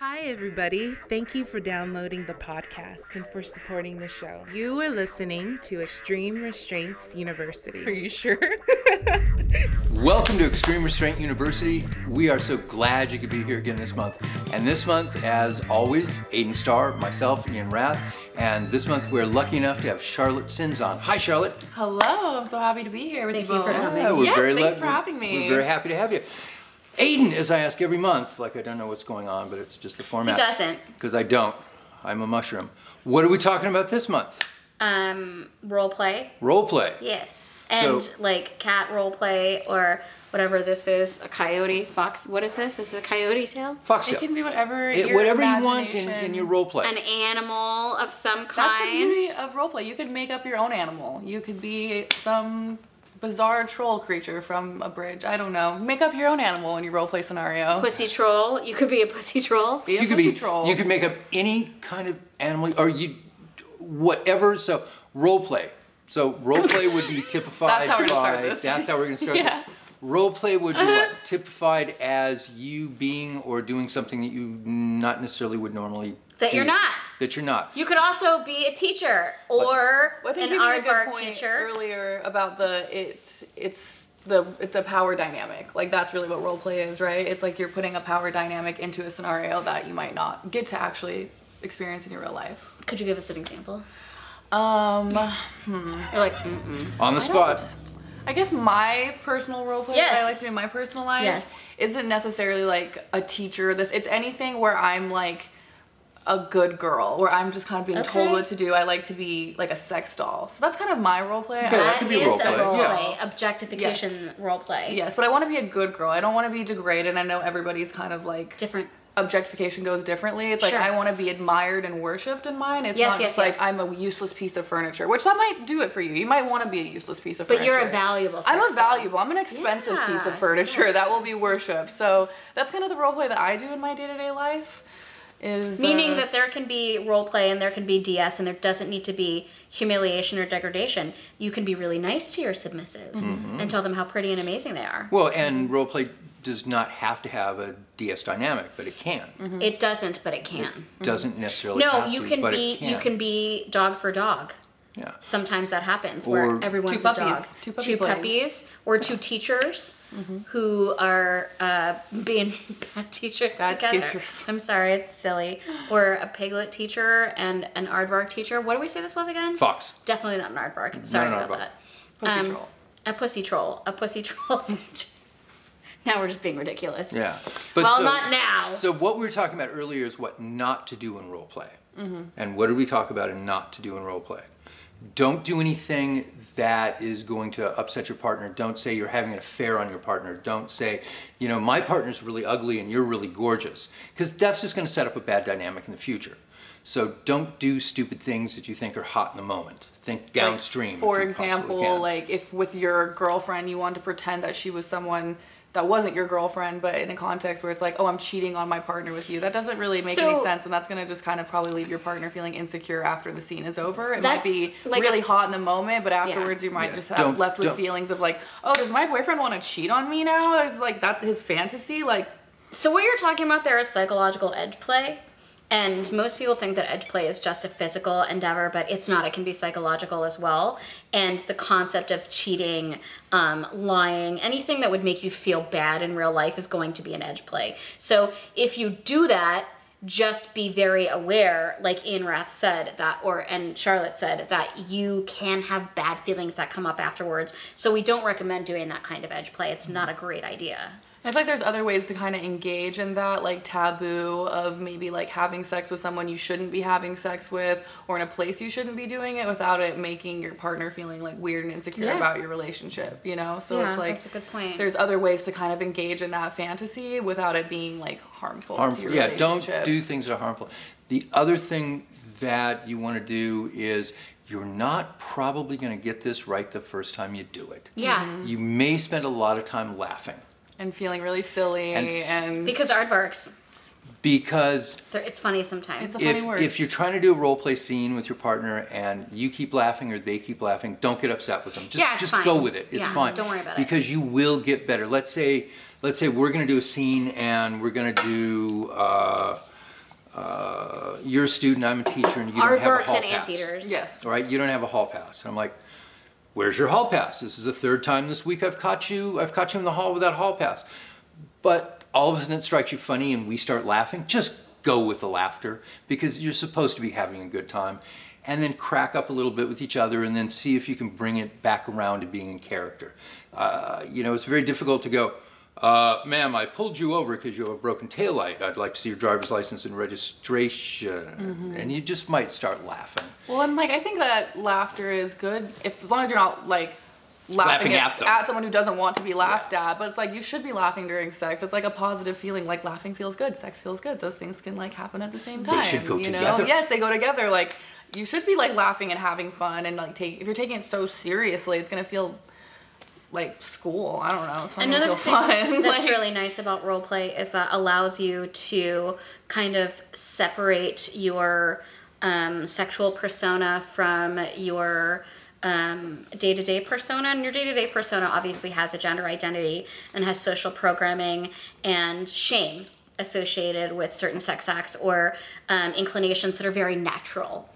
Hi, everybody. Thank you for downloading the podcast and for supporting the show. You are listening to Extreme Restraints University. Are you sure? Welcome to Extreme Restraint University. We are so glad you could be here again this month. And this month, as always, Aiden Starr, myself, Ian Rath, and this month we're lucky enough to have Charlotte Sins on. Hi, Charlotte. Hello, I'm so happy to be here with Thank you you for both. having Yeah, me. we're yes, very thanks lu- for having me. We're very happy to have you. Aiden, as I ask every month, like I don't know what's going on, but it's just the He format. doesn't. Because I don't. I'm a mushroom. What are we talking about this month? Um, role play. Role play. Yes. And So- like cat role play or whatever this is, a coyote, fox. What is this? This is a coyote tail? Foxtail. It can be whatever It- your whatever you want in, in your role play. An animal of some kind. That's the kind. beauty of role play. You could make up your own animal. You could be some bizarre troll creature from a bridge. I don't know. Make up your own animal in your roleplay scenario. pussy troll. You could be a pussy troll. Be a you could be troll. you could make up any kind of animal or you whatever so role play so role play would be typified That's how we're by start this. that's how we're going to start Yeah. this role play would be what typified as you being or doing something that you not necessarily would normally That you're not. That you're not You could also be a teacher or Well, I think an you made a good aardvark point teacher. earlier about the it it's the it's the power dynamic. Like that's really what role play is, right? It's like you're putting a power dynamic into a scenario that you might not get to actually experience in your real life. Could you give us an example? Um, You're like, mm-mm. on the spot I guess my personal role play Yes. that I like to do in my personal life Yes. isn't necessarily like a teacher. This it's anything where I'm like a good girl, where I'm just kind of being told what to do. I like to be like a sex doll. So that's kind of my role play. Okay, I that That could be is role a play, role yeah. play. Objectification Yes. role play. Yes, but I want to be a good girl. I don't want to be degraded. I know everybody's kind of like Different. objectification goes differently. It's like Sure. I want to be admired and worshipped in mine. It's Yes, not yes, just like yes. I'm a useless piece of furniture, which that might do it for you. You might want to be a useless piece of But furniture. But you're a valuable I'm a valuable. I'm an expensive piece of furniture that will be worshipped. So that's kind of the role play that I do in my day to day life. Is Meaning uh, that there can be role play and there can be DS and there doesn't need to be humiliation or degradation. You can be really nice to your submissive Mm-hmm. and tell them how pretty and amazing they are. well and role play does not have to have a ds dynamic but it can Mm-hmm. It doesn't, but it can. It doesn't necessarily No, have you to, can but be it you can be dog for dog. Yeah Sometimes that happens Or- where everyone's Two a dog. puppies. Two puppy plays. puppies or two teachers who are uh, being bad teachers Bad together. teachers. I'm sorry, it's silly. Or a piglet teacher and an aardvark teacher. What do we say this was again? fox Definitely not an aardvark. Sorry an about aardvark. that. pussy um, troll. A pussy troll. A pussy troll teacher. now we're just being ridiculous. yeah but well, so, not now. So what we were talking about earlier is what not to do in role play. Mm-hmm. And what did we talk about in not to do in role play? Don't do anything that is going to upset your partner. Don't say you're having an affair on your partner. Don't say, you know, my partner's really ugly and you're really gorgeous. Because that's just going to set up a bad dynamic in the future. So don't do stupid things that you think are hot in the moment. Think downstream. if for example, like if with your girlfriend you want to pretend that she was someone that wasn't your girlfriend, but in a context where it's like, oh, I'm cheating on my partner with you. That doesn't really make any sense, and that's gonna just kind of probably leave your partner feeling insecure after the scene is over. It might be like really a- hot in the moment, but afterwards you might Yeah, just have don't- left with don't- feelings of like, oh, does my boyfriend want to cheat on me now? Is like that his fantasy? Like, So what you're talking about there is psychological edge play. And most people think that edge play is just a physical endeavor, but it's not. It can be psychological as well. And the concept of cheating, um, lying, anything that would make you feel bad in real life is going to be an edge play. So if you do that, just be very aware, like Ian Rath said that, or and Charlotte said that you can have bad feelings that come up afterwards. So we don't recommend doing that kind of edge play. It's not a great idea. I feel like there's other ways to kind of engage in that, like taboo of maybe like having sex with someone you shouldn't be having sex with, or in a place you shouldn't be doing it without it making your partner feeling like weird and insecure Yeah. about your relationship, you know? So Yeah, it's like that's a good point. There's other ways to kind of engage in that fantasy without it being like harmful. to harmful. your Yeah, don't do things that are harmful. The other thing that you want to do is you're not probably going to get this right the first time you do it. Yeah. You may spend a lot of time laughing and feeling really silly And and, f- Because aardvarks, because they're, it's funny sometimes. It's a funny if, word. if you're trying to do a role play scene with your partner and you keep laughing or they keep laughing, don't get upset with them. Just Yeah, it's just fine. go with it. It's Yeah, fine. don't worry about it. because you will get better. Let's say let's say we're going to do a scene and we're going to do uh, uh, you're a student, I'm a teacher, and you don't have a Aardvarks hall and pass. anteaters. Yes. All right, you don't have a hall pass. And I'm like, where's your hall pass? This is the third time this week I've caught you. I've caught you in the hall without hall pass. But all of a sudden it strikes you funny, and we start laughing. Just go with the laughter because you're supposed to be having a good time. And then crack up a little bit with each other, and then see if you can bring it back around to being in character. Uh, you know, it's very difficult to go. Uh, ma'am, I pulled you over because you have a broken taillight. I'd like to see your driver's license and registration. And you just might start laughing. Well, and like I think that laughter is good if as long as you're not like laughing, Laughing at at, someone who doesn't want to be laughed at. But it's like you should be laughing during sex. It's like a positive feeling. Like laughing feels good, sex feels good. Those things can like happen at the same time. They should go you together. know? Yes, they go together. Like you should be like laughing and having fun and like take if you're taking it so seriously, it's gonna feel like school. I don't know. It's not Another feel fun. that's Like- really nice about role play is that allows you to kind of separate your um, sexual persona from your um, day-to-day persona and your day-to-day persona obviously has a gender identity and has social programming and shame associated with certain sex acts or um, inclinations that are very natural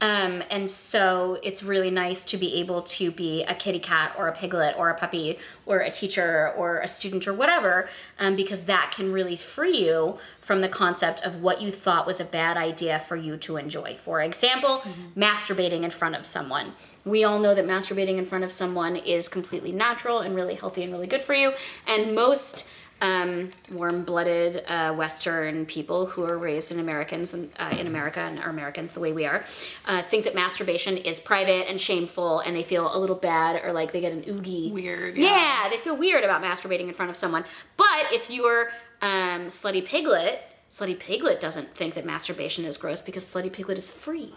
um, and so it's really nice to be able to be a kitty cat or a piglet or a puppy or a teacher or a student or whatever, um, because that can really free you from the concept of what you thought was a bad idea for you to enjoy. For example, masturbating in front of someone. We all know that masturbating in front of someone is completely natural and really healthy and really good for you. And most um, warm-blooded uh, Western people who are raised in Americans and uh, in America and are Americans the way we are, uh, think that masturbation is private and shameful, and they feel a little bad or like they get an oogie. Weird, Yeah. yeah. they feel weird about masturbating in front of someone. But if you're um, slutty piglet. Slutty Piglet doesn't think that masturbation is gross because Slutty Piglet is free.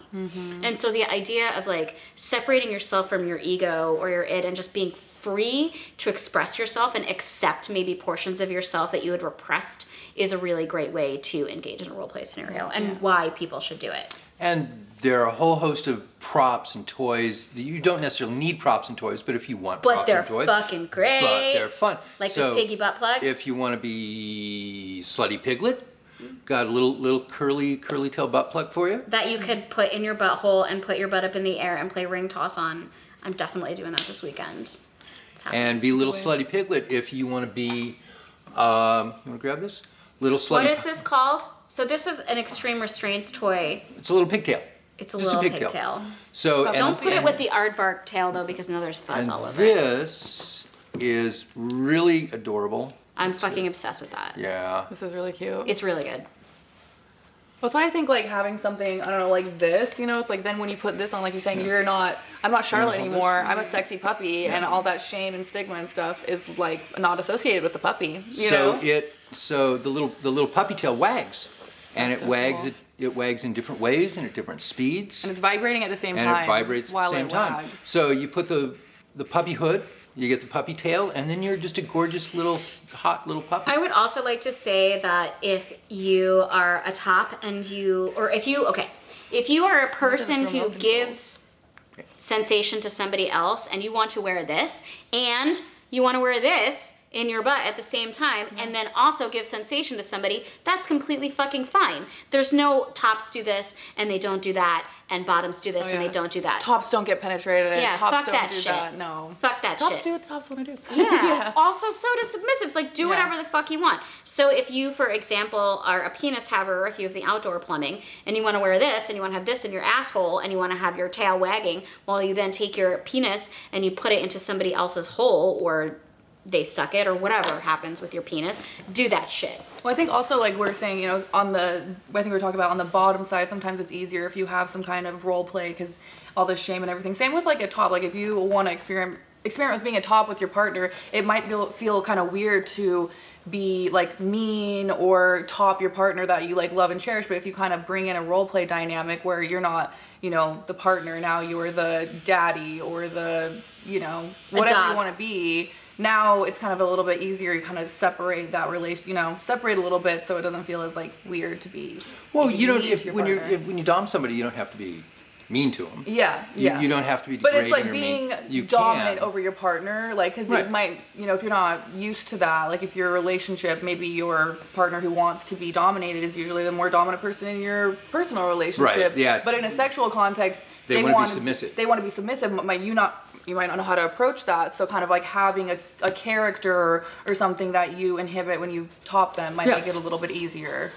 And so the idea of like separating yourself from your ego or your id and just being free to express yourself and accept maybe portions of yourself that you had repressed is a really great way to engage in a role play scenario and why people should do it. And there are a whole host of props and toys. You don't necessarily need props and toys, but if you want But props they're and toys, fucking great. but they're fun. Like so this piggy butt plug. If you want to be slutty piglet, got a little little curly curly tail butt plug for you. that you could put in your butthole and put your butt up in the air and play ring toss on. I'm definitely doing that this weekend. It's happening. And be little slutty piglet if you want to be. Um, you want to grab this? Little slutty. what is this called? So this is an extreme restraints toy. It's a little pigtail. It's a Just little pigtail. pigtail. So and- Don't put it with the aardvark tail though, because now there's fuzz And all over it. this is really adorable. I'm fucking obsessed with that. Yeah. This is really cute. It's really good. That's why I think like having something I don't know like this, you know, it's like then when you put this on, like you're saying, you're not. I'm not Charlotte anymore. I'm a sexy puppy, and all that shame and stigma and stuff is like not associated with the puppy. You so know. it so the little the little puppy tail wags, and That's it so wags cool. it it wags in different ways and at different speeds, and it's vibrating at the same and time. it vibrates at the same time. wags. So you put the the puppy hood, you get the puppy tail, and then you're just a gorgeous little hot little puppy. I would also like to say that if you are a top and you, or if you, okay, if you are a person remote who control. gives sensation to somebody else and you want to wear this and you want to wear this in your butt at the same time and then also give sensation to somebody, that's completely fucking fine. There's no tops do this and they don't do that and bottoms do this Oh, and they don't do that. Tops don't get penetrated. Yeah, tops fuck don't that do shit. that. No. Fuck that Tops shit. Tops do what the tops want to do. Yeah. Also, so do submissives. Like, do Yeah. whatever the fuck you want. So, if you, for example, are a penis haver, or if you have the outdoor plumbing, and you want to wear this, and you want to have this in your asshole, and you want to have your tail wagging, while you then take your penis and you put it into somebody else's hole, or they suck it, or whatever happens with your penis, do that shit. Well, I think also like we're saying, you know, on the I think we are talking about on the bottom side. Sometimes it's easier if you have some kind of role play because all the shame and everything. Same with like a top. Like if you want to experiment experiment with being a top with your partner, it might feel feel kind of weird to be like mean or top your partner that you like love and cherish. But if you kind of bring in a role play dynamic where you're not, you know, the partner now, you are the daddy or the, you know, whatever you want to be now it's kind of a little bit easier you kind of separate that relation you know separate a little bit so it doesn't feel as like weird to be well, you don't if to when if, when you dom somebody, you don't have to be mean to them. Yeah, You, yeah. you don't have to be But it's like being mean. You dominant can. over your partner, like, because Right. it might, you know, if you're not used to that, like, if your relationship, maybe your partner who wants to be dominated is usually the more dominant person in your personal relationship. Right. yeah. But in a sexual context, They they, wanna be submissive. They want to be submissive. but Might you not? You might not know how to approach that. So kind of like having a, a character or something that you inhibit when you top them might Yeah. make it a little bit easier.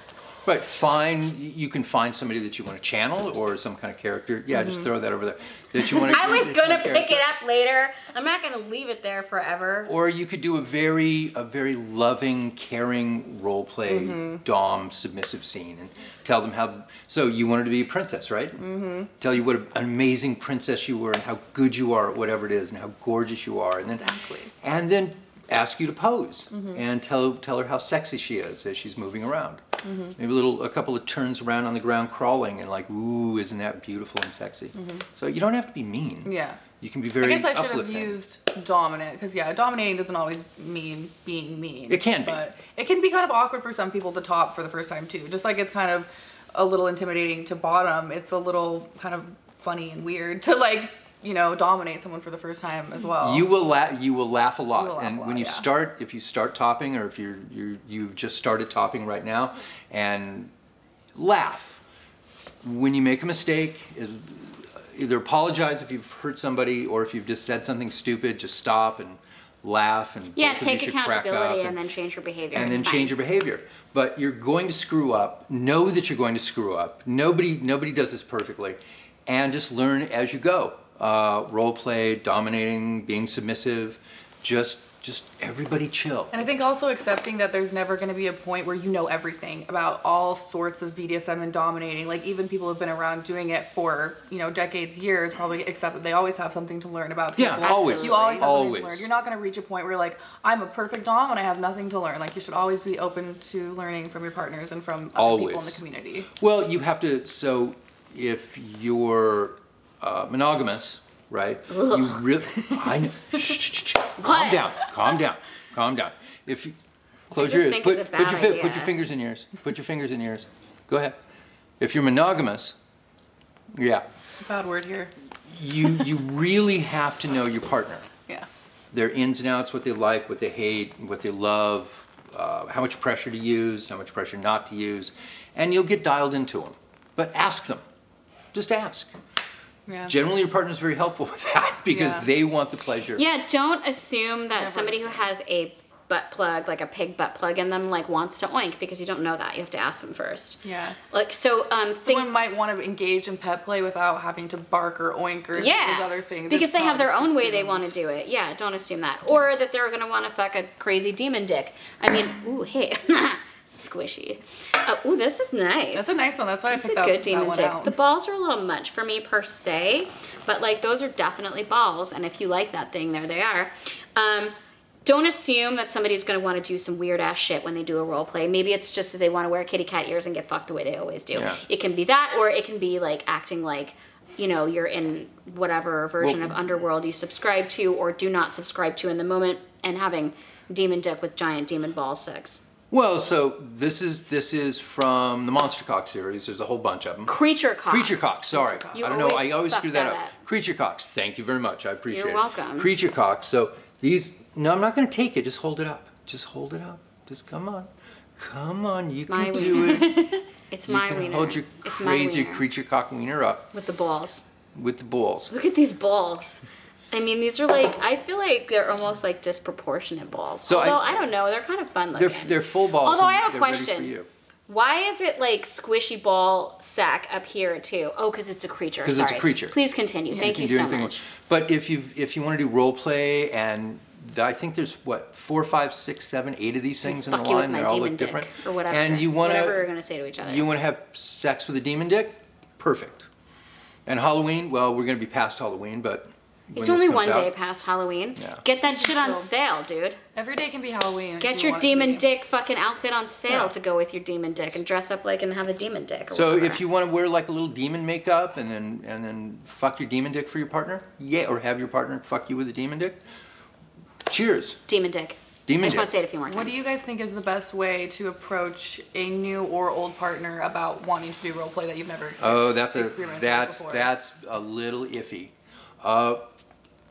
Right, find, you can find somebody that you want to channel or some kind of character. Yeah, Mm-hmm. just throw that over there. That you want to. I was gonna pick it up later. I'm not gonna leave it there forever. Or you could do a very, a very loving, caring role play, Mm-hmm. dom submissive scene, and tell them how. So you wanted to be a princess, right? Mm-hmm. Tell you what an amazing princess you were, and how good you are at whatever it is, and how gorgeous you are, and then Exactly. and then ask you to pose Mm-hmm. and tell tell her how sexy she is as she's moving around. Mm-hmm. Maybe a little, a couple of turns around on the ground, crawling, and like, ooh, isn't that beautiful and sexy? So you don't have to be mean. Mm-hmm. Yeah. You can be very. I guess I should have used dominant because yeah, dominating doesn't always mean being mean. It can be. but it can be kind of awkward for some people to top for the first time too. Just like it's kind of a little intimidating to bottom, it's a little kind of funny and weird to like you know dominate someone for the first time as well. You will laugh. You will laugh a lot, laugh and a lot, when you yeah. start, if you start topping, or if you're you you've just started topping right now, and laugh when you make a mistake. Is either apologize if you've hurt somebody, or if you've just said something stupid, just stop and laugh and Yeah, both of you take should crack accountability up and then change your behavior. and It's then fine. change your behavior. But you're going to screw up. Know that you're going to screw up. Nobody nobody does this perfectly, and just learn as you go. Uh, role play, dominating, being submissive. Just just everybody chill. And I think also accepting that there's never going to be a point where you know everything about all sorts of BDSM and dominating. Like even people who've been around doing it for you know decades, years, probably accept that they always have something to learn about people. Yeah, always. You always have something to learn. You're not going to reach a point where you're like, I'm a perfect dom and I have nothing to learn. Like you should always be open to learning from your partners and from other people in the Always. community. Well, you have to. So if you're uh, monogamous, right? You really. I know. Shh, shh, shh, shh. Calm down. Calm down. Calm down. If you close your ears, put, put your bad fi- put your fingers in your ears. Put your fingers in your ears. Go ahead. If you're monogamous, yeah, Bad word here. you you really have to know your partner. Yeah. Their ins and outs, what they like, what they hate, what they love, uh, how much pressure to use, how much pressure not to use, and you'll get dialed into them. But ask them. Just ask. Yeah. Generally, your partner's very helpful with that because Yeah. they want the pleasure. Yeah, don't assume that Never. somebody who has a butt plug, like a pig butt plug in them, like wants to oink because you don't know that. You have to ask them first. Yeah. Like so, um, think. Someone might want to engage in pet play without having to bark or oink or yeah, those other things. because It's they have their just own way they want to do it. Yeah, don't assume that, or that they're gonna want to fuck a crazy demon dick. I mean, ooh, hey, squishy. Uh, ooh, this is nice. That's a nice one. That's why I It's a picked that, good that demon one dick. out. The balls are a little much for me per se, but like those are definitely balls. And if you like that thing, there they are. Um, don't assume that somebody's going to want to do some weird ass shit when they do a role play. Maybe it's just that they want to wear kitty cat ears and get fucked the way they always do. Yeah. It can be that, or it can be like acting like, you know, you're in whatever version Well- of Underworld you subscribe to or do not subscribe to in the moment, and having demon dick with giant demon ball sex. Well, so this is this is from the Monster Cock series. There's a whole bunch of them. Creature cock. Creature Cocks, sorry. Cock. I don't know, I always screw that, that up. up. Creature Cocks, thank you very much, I appreciate it. You're welcome. Creature Cocks, so these, no, I'm not gonna take it, just hold it up. Just hold it up, just come on. Come on, you My can do it. It's You my can wiener. hold your it's crazy. Creature Cock wiener up with the balls. with the balls. Look at these balls. I mean, these are like I feel like they're almost like disproportionate balls. So I- Although I, don't know, they're kind of fun They're, looking. they're full balls Although I have a question. for you. Why is it like squishy ball sack up here too? Oh, because it's a creature. Because it's a creature. Please continue. Thank can you so anything. much. But if you if you want to do role play and I think there's what four, five, six, seven, eight of these things in the line. They all look different. or whatever. And you want whatever we're to gonna say to each other. you want to have sex with a demon dick? Perfect. And Halloween? Well, we're going to be past Halloween, but it's only one out- day past Halloween. Yeah. Get that shit on sale, dude. Every day can be Halloween. Get you your want demon be. dick fucking outfit on sale Yeah. to go with your demon dick and dress up like and have a demon dick. Or So whatever. if you want to wear like a little demon makeup and then and then fuck your demon dick for your partner, yeah, or have your partner fuck you with a demon dick. Cheers. demon dick. Demon I just want to say it a few more times. What do you guys think is the best way to approach a new or old partner about wanting to do role play that you've never experienced? Oh, that's a experimented that's that's a little iffy. Uh,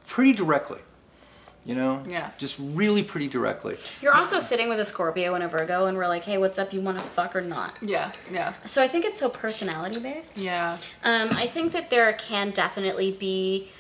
pretty directly, you know. Yeah. Just really pretty directly. You're also sitting with a Scorpio and a Virgo, and we're like, hey, what's up? You want to fuck or not? Yeah, yeah, So I think it's so personality based. yeah. Um, I think that there can definitely be pe-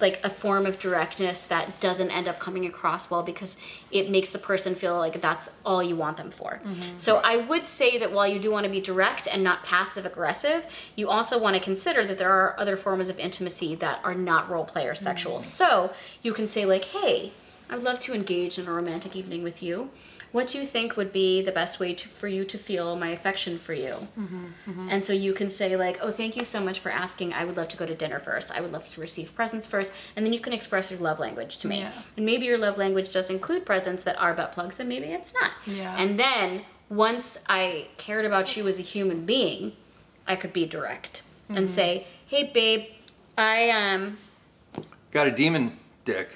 like a form of directness that doesn't end up coming across well because it makes the person feel like that's all you want them for. Mm-hmm. So I would say that while you do want to be direct and not passive aggressive, you also want to consider that there are other forms of intimacy that are not role play or sexual. Mm-hmm. So you can say like, "Hey, I would love to engage in a romantic evening with you. What do you think would be the best way to, for you to feel my affection for you? And so you can say like, "Oh, thank you so much for asking. I would love to go to dinner first. I would love to receive presents first, and then you can express your love language to me. Yeah. And maybe your love language does include presents that are butt plugs, but maybe it's not. Yeah. And then once I cared about you as a human being, I could be direct Mm-hmm. and say, "Hey, babe, I um, Got a demon dick.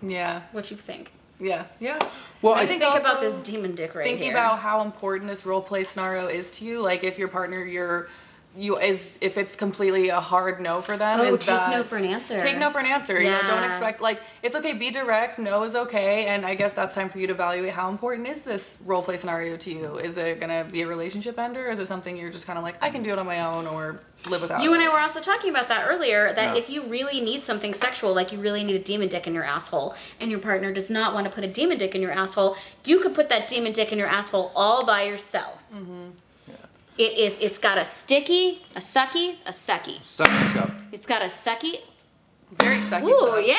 Yeah, what you think? Yeah, yeah. Well, I I think Think about this demon dick right thinking here. about how important this role play scenario is to you. Like if your partner, you're you is if it's completely a hard no for them. Oh, is take no for an answer. Take no for an answer. You know, don't expect like it's okay. Be direct. No is okay. And I guess that's time for you to evaluate how important is this role play scenario to you. Is it gonna be a relationship ender? Is it something you're just kind of like I can do it on my own or live without? You it? and I were also talking about that earlier. That Yeah. if you really need something sexual, like you really need a demon dick in your asshole, and your partner does not want to put a demon dick in your asshole, you could put that demon dick in your asshole all by yourself. Mm-hmm. It is. It's got a sticky, a sucky, a sucky. Suck it up. It's got a sucky. very sucky. Ooh, stuff. yeah.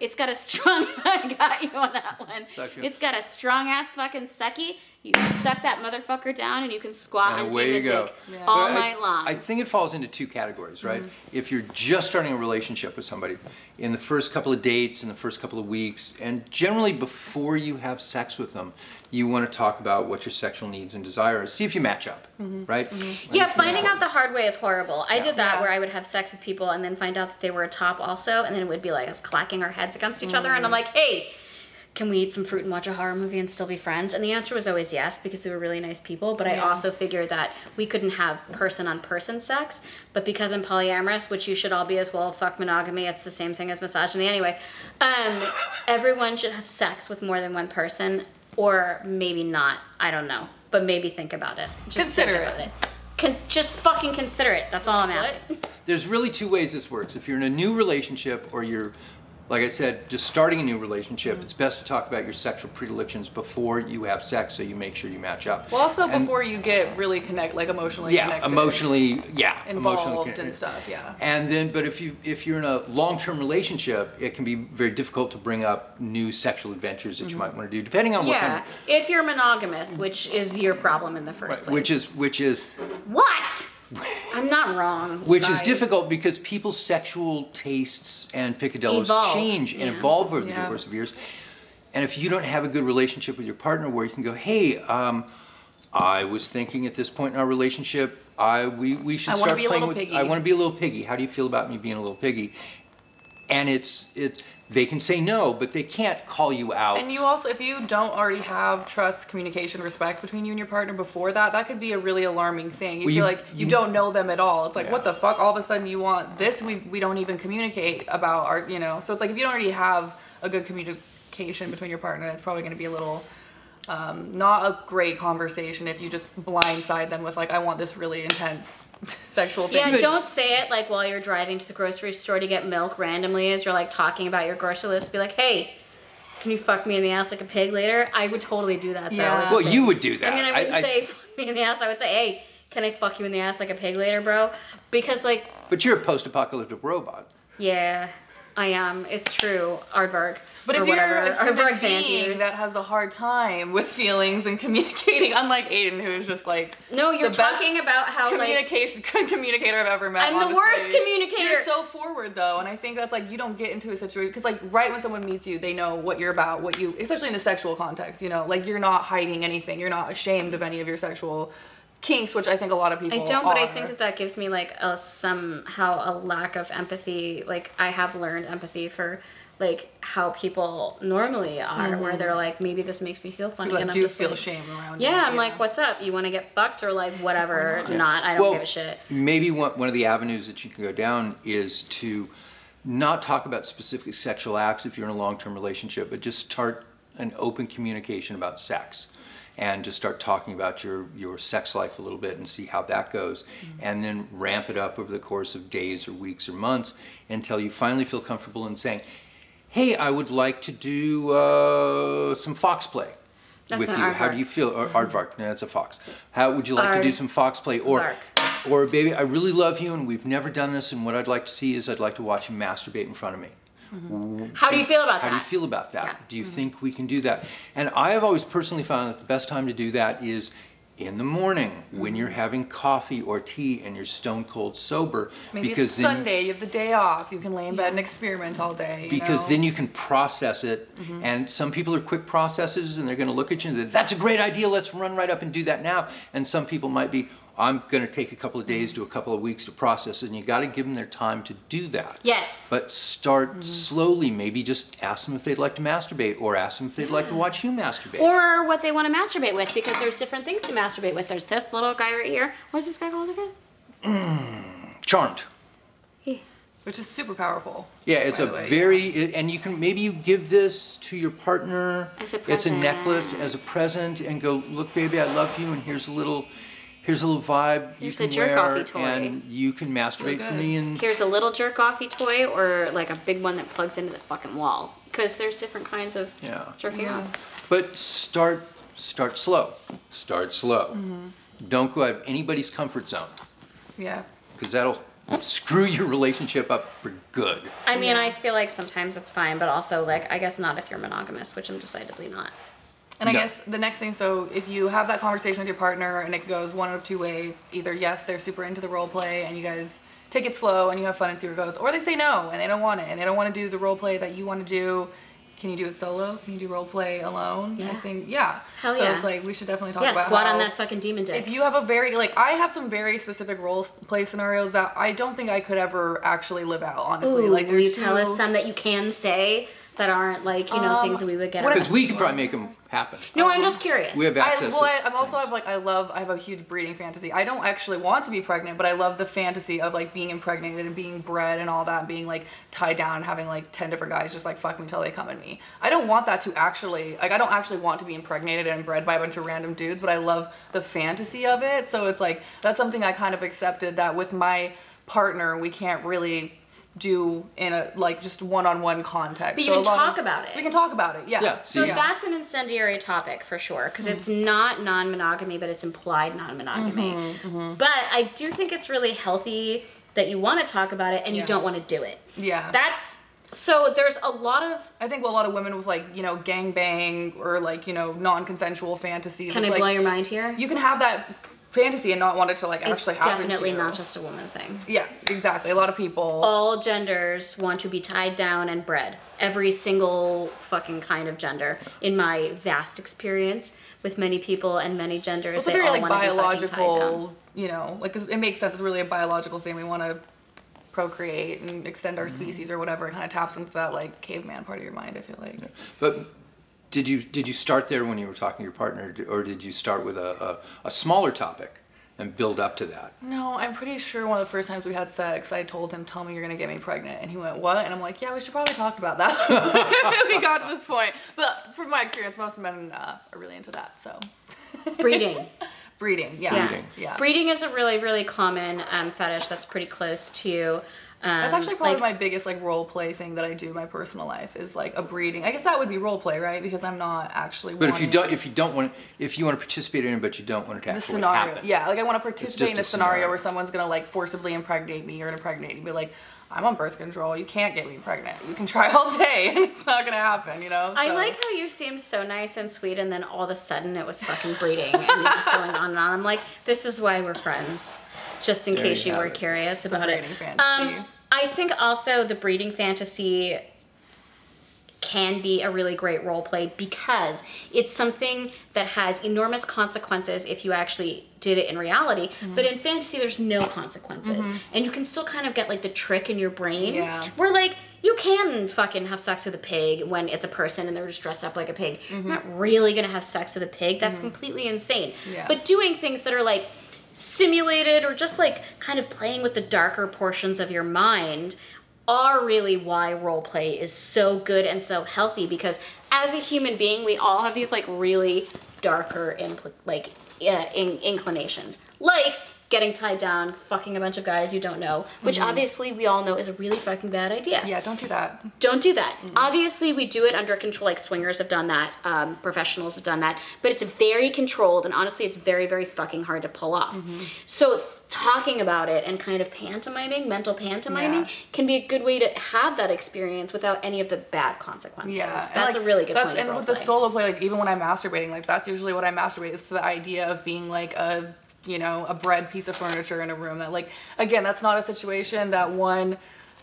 It's got a strong. I got you on that one. Suck you. It's got a strong ass fucking sucky. You suck that motherfucker down, and you can squat And on away you go. dick Yeah. all But I- night long. I think it falls into two categories, right? Mm-hmm. If you're just starting a relationship with somebody, in the first couple of dates, in the first couple of weeks, and generally before you have sex with them, you want to talk about what your sexual needs and desires. See if you match up, mm-hmm. right? Mm-hmm. Yeah, finding out the hard way is horrible. I did that Yeah. where I would have sex with people and then find out that they were a top also, and then it would be like us clacking our heads against each other, and I'm like, hey, can we eat some fruit and watch a horror movie and still be friends? And the answer was always yes because they were really nice people. But I also figured that we couldn't have person on person sex. But because I'm polyamorous, which you should all be as well, fuck monogamy, it's the same thing as misogyny anyway. Um, everyone should have sex with more than one person, or maybe not. I don't know, but maybe think about it. Just Consider think it. about it. Con- just fucking consider it. That's all I'm asking. There's really two ways this works. If you're in a new relationship or you're, like I said, just starting a new relationship, Mm-hmm. it's best to talk about your sexual predilections before you have sex so you make sure you match up. Well, also And- before you get really connect, like emotionally yeah, connected, emotionally, yeah, involved emotionally and stuff. Yeah. And then, but if you if you're in a long-term relationship, it can be very difficult to bring up new sexual adventures that you might want to do, depending on what Yeah, kind if you're monogamous, which is your problem in the first of, place. which is which is what? I'm not wrong. which is difficult because people's sexual tastes and picadillos Evolve, change and yeah. evolve over the Yeah. course of years. And if you don't have a good relationship with your partner, where you can go, hey, um, I was thinking at this point in our relationship, I we, we should I start playing with. piggy." I want to be a little piggy. How do you feel about me being a little piggy? And it's it. They can say no, but they can't call you out. And you also, if you don't already have trust, communication, respect between you and your partner before that, that could be a really alarming thing. You Well, feel you- like you, you- don't know them at all. It's like, what the fuck? All of a sudden you want this? We, we don't even communicate about our, you know. So it's like if you don't already have a good communication between your partner, it's probably going to be a little, um, not a great conversation if you just blindside them with like, I want this really intense sexual thing. Yeah, don't say it like while you're driving to the grocery store to get milk randomly as you're like talking about your grocery list. Be like, hey, can you fuck me in the ass like a pig later? I would totally do that though. Yeah. as well, you would do that. I mean, I wouldn't say fuck me in the ass. I would say, hey, can I fuck you in the ass like a pig later, bro? Because like, but you're a post-apocalyptic robot. yeah, I am. It's true, Aardvark. But if you're whatever. a human being that has a hard time with feelings and communicating, unlike Aiden, who is just like No, you're talking about how like communication good communicator I've ever met. I'm the worst communicator. You're so forward though, and I think that's like you don't get into a situation because like right when someone meets you, they know what you're about, what you, especially in a sexual context. You know, like you're not hiding anything. You're not ashamed of any of your sexual kinks, which I think a lot of people. I don't, but I think that that gives me like a somehow a lack of empathy. Like I have learned empathy for like how people normally are, where mm-hmm. they're like, maybe this makes me feel funny People that enough do to feel sleep. shame around you. Yeah, I'm like, what's up? You want to get fucked or like whatever? Not, I don't Well, give a shit. Maybe one, one of the avenues that you can go down is to not talk about specific sexual acts if you're in a long-term relationship, but just start an open communication about sex. And just start talking about your, your sex life a little bit and see how that goes. Mm-hmm. And then ramp it up over the course of days or weeks or months until you finally feel comfortable in saying, hey, I would like to do uh, some fox play That's with you. How do you feel? Or aardvark, no, that's a fox. How would you like to do some fox play? Or, or baby, I really love you and we've never done this and what I'd like to see is I'd like to watch you masturbate in front of me. How do you feel about How that? How do you feel about that? Yeah. Do you think we can do that? And I have always personally found that the best time to do that is in the morning mm-hmm. when you're having coffee or tea and you're stone cold sober. Maybe because it's Sunday, you have the day off, you can lay in bed and experiment all day. because know? then you can process it mm-hmm. and some people are quick processors and they're going to look at you and say that's a great idea let's run right up and do that now and some people might be i'm going to take a couple of days to a couple of weeks to process and you got to give them their time to do that Yes. but start mm-hmm. slowly maybe just ask them if they'd like to masturbate or ask them if they'd like to mm-hmm. watch you masturbate or what they want to masturbate with, because there's different things to masturbate with. There's this little guy right here. What's this guy called again? Mm, charmed which is super powerful. Yeah, it's a way, very, and you can, maybe you give this to your partner. As a present. It's a necklace as a present and go, look, baby, I love you, and here's a little, here's a little vibe you Here's a can jerk-offy wear, toy. and you can masturbate for me, and Here's a little jerk offy toy, or like a big one that plugs into the fucking wall. Because there's different kinds of Yeah. jerking off. but start, start slow, start slow. Mm-hmm. Don't go out of anybody's comfort zone, Yeah. because that'll screw your relationship up for good. I mean, I feel like sometimes it's fine, but also like I guess not if you're monogamous, which I'm decidedly not. And I No. guess the next thing, so if you have that conversation with your partner and it goes one of two ways, either yes, they're super into the role play and you guys take it slow and you have fun and see where it goes, or they say no and they don't want it and they don't want to do the role play that you want to do. Can you do it solo? Can you do role play alone? I think yeah. Hell so yeah. it's like we should definitely talk about. Yeah, about squat how on that fucking demon dick. if you have a very like I have some very specific role play scenarios that I don't think I could ever actually live out. Honestly, Ooh, like will they're you tell us some that you can say that aren't like you know Um, things that we would get? what out if- Because we could probably make them happen. No, I'm just curious. We have I, access. well, to I, I'm also have like I love I have a huge breeding fantasy. I don't actually want to be pregnant, but I love the fantasy of like being impregnated and being bred and all that, and being like tied down and having like ten different guys just like fuck me till they come in me. I don't want that to actually like I don't actually want to be impregnated and bred by a bunch of random dudes, but I love the fantasy of it. So it's like that's something I kind of accepted that with my partner we can't really do in a like just one-on-one context. But you So can talk of- about it. We can talk about it. Yeah. Yeah, So see- that's an incendiary topic for sure, because it's Mm-hmm. not non-monogamy, but it's implied non-monogamy. Mm-hmm, But I do think it's really healthy that you want to talk about it and you don't want to do it. Yeah. That's so. There's a lot of. I think a lot of women with like you know gang bang or like you know non-consensual fantasies. Can I it's blow your mind here? You can have that fantasy and not want it to like it's actually happen definitely to you. not just a woman thing. Yeah, exactly. A lot of people. All genders want to be tied down and bred. Every single fucking kind of gender. In my vast experience with many people and many genders, it's they very all like want to be fucking tied down. You know, like it makes sense. It's really a biological thing. We want to procreate and extend our Mm-hmm. species or whatever. It kind of taps into that like caveman part of your mind. I feel like. But did you did you start there when you were talking to your partner, or did you start with a, a, a smaller topic and build up to that? No, I'm pretty sure one of the first times we had sex, I told him, "Tell me you're gonna get me pregnant," and he went, "What?" And I'm like, "Yeah, we should probably talk about that." we got to this point, but from my experience, most men uh, are really into that. So, Breeding. breeding, yeah, Yeah. Breeding. yeah. Breeding is a really, really common um, fetish that's pretty close to. Um, That's actually probably like, my biggest like role play thing that I do in my personal life is like a breeding. I guess that would be role play, right? Because I'm not actually. But if you don't if you don't want if you want to participate in it, but you don't want it to the actually scenario, happen, yeah, like I want to participate in a a scenario, scenario. where someone's gonna like forcibly impregnate me or impregnate me, but like. I'm on birth control. You can't get me pregnant. You can try all day, and it's not gonna happen. You know. I So- like how you seemed so nice and sweet, and then all of a sudden it was fucking breeding, and you're just going on and on. I'm like, this is why we're friends, just in There case you you were it. curious about it. breeding fantasy. Um, I think also the breeding fantasy can be a really great role play because it's something that has enormous consequences if you actually did it in reality. Mm-hmm. But in fantasy, there's no consequences, and you can still kind of get like the trick in your brain Yeah. where like you can fucking have sex with a pig when it's a person and they're just dressed up like a pig. Mm-hmm. You're not really gonna have sex with a pig. That's completely insane. Yeah. But doing things that are like simulated or just like kind of playing with the darker portions of your mind are really why role play is so good and so healthy because as a human being we all have these like really darker like uh, in- inclinations. Like getting tied down fucking a bunch of guys you don't know which obviously we all know is a really fucking bad idea Yeah, don't do that. don't do that. Obviously, we do it under control. Like swingers have done that, um, professionals have done that, but it's very controlled, and honestly, it's very, very fucking hard to pull off. So, talking about it and kind of pantomiming, mental pantomiming, Yeah. can be a good way to have that experience without any of the bad consequences. Yeah, that's like, a really good that's, point. And with the solo play, like even when I'm masturbating, like that's usually what I masturbate is to the idea of being like a you know a bred piece of furniture in a room. That like again, that's not a situation that one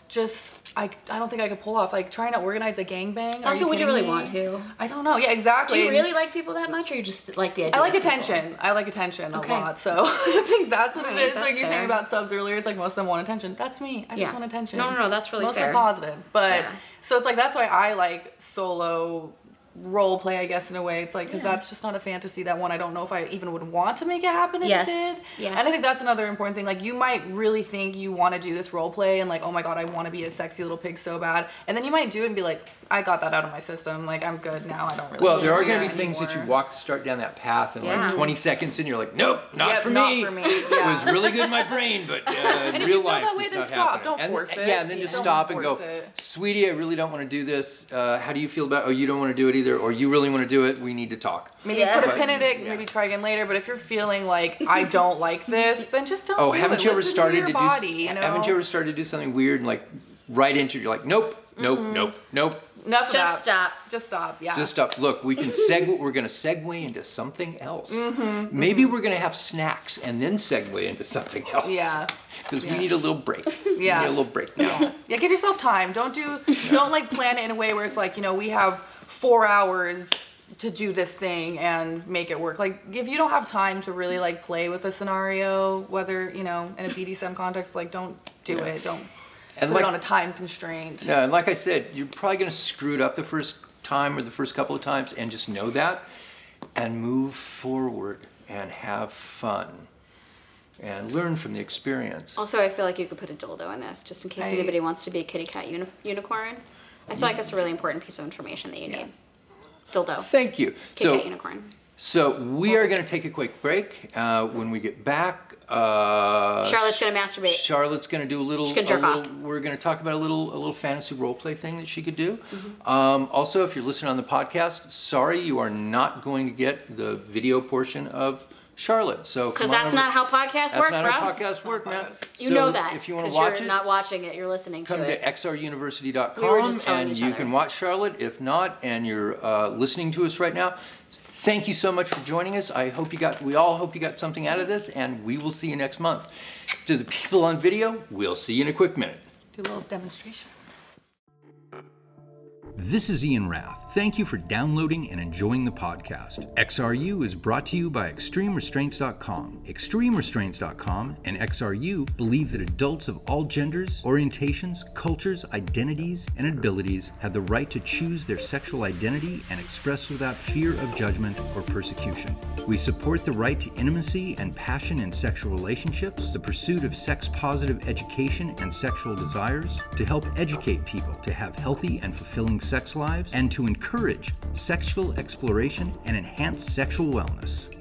just I, I don't think I could pull off like trying to organize a gangbang. Also, would you really me? want to? I don't know. Yeah, exactly. Do you really like people that much, or you just like the idea? I like of people? attention. I like attention Okay. a lot. So I think that's what Alright, it is. Like you're saying about subs earlier, it's like most of them want attention. That's me. I Yeah. just want attention. No, no, no, that's really Mostly fair. Most are positive. But Yeah. so it's like that's why I like solo role play, I guess, in a way. It's like because that's just not a fantasy that one I don't know if I even would want to make it happen if Yes. it did. Yes. And I think that's another important thing. Like you might really think you want to do this role play and like, oh my god, I want to be a sexy little pig so bad. And then you might do it and be like, I got that out of my system. Like I'm good now. I don't really. Well, need there to are going to be that things that you anymore. walk start down that path, and Yeah. like 20 seconds and you're like, nope, not Yep, for not me. for me, It was really good in my brain, but uh, in real life, that way, it's then not stop. happening. Don't and, force it. Yeah, and then just Don't stop and go, it. Sweetie, I really don't want to do this. Uh, how do you feel about? Oh, you don't want to do it either, or you really want to do it? We need to talk. Maybe Yeah. put a But- pin in it, yeah. maybe try again later. But if you're feeling like I don't like this, then just don't. Oh, do haven't it. you ever Listen started to, your to, body, do? You know? Haven't you ever started to do something weird and like right into? You're like, nope, nope, nope, nope. Enough Just that. stop. Just stop. Yeah. Just stop. Look, we can segue. We're going to segue into something else. Mm-hmm, Maybe we're going to have snacks and then segue into something else. Yeah. Because we need a little break. Yeah. We need a little break now. yeah. Give yourself time. Don't do. Don't like plan it in a way where it's like you know we have four hours to do this thing and make it work. Like if you don't have time to really like play with a scenario, whether you know in a BDSM context, like don't do Yeah. it. Don't And put like, it on a time constraint. yeah, and like I said, you're probably going to screw it up the first time or the first couple of times, and just know that, and move forward and have fun, and learn from the experience. Also, I feel like you could put a dildo in this, just in case I- anybody wants to be a kitty cat uni- unicorn. I feel like that's a really important piece of information that you need. Dildo. Thank you. Kitty So. cat unicorn. So we are going to take a quick break. Uh, when we get back, uh, Charlotte's gonna masturbate. Charlotte's going to do a little. She's gonna jerk a little- off. We're going to talk about a little a little fantasy role play thing that she could do. Mm-hmm. Um, also, if you're listening on the podcast, sorry you are not going to get the video portion of Charlotte. So Because come on that's over- not how podcasts that's work, not bro. how podcasts work, man. You So know that. If you want to watch it, you're it, not watching it, you're listening come to to it. xruniversity.com We and you other. can watch Charlotte. If not, and you're uh, listening to us right now, thank you so much for joining us. I hope you got, we all hope you got something out of this, and we will see you next month. To the people on video, we'll see you in a quick minute. Do a little demonstration. This is Ian Rath. Thank you for downloading and enjoying the podcast. XRU is brought to you by ExtremeRestraints.com. ExtremeRestraints.com and XRU believe that adults of all genders, orientations, cultures, identities, and abilities have the right to choose their sexual identity and express without fear of judgment or persecution. We support the right to intimacy and passion in sexual relationships, the pursuit of sex positive education and sexual desires, to help educate people to have healthy and fulfilling sex lives, and to encourage sexual exploration and enhance sexual wellness.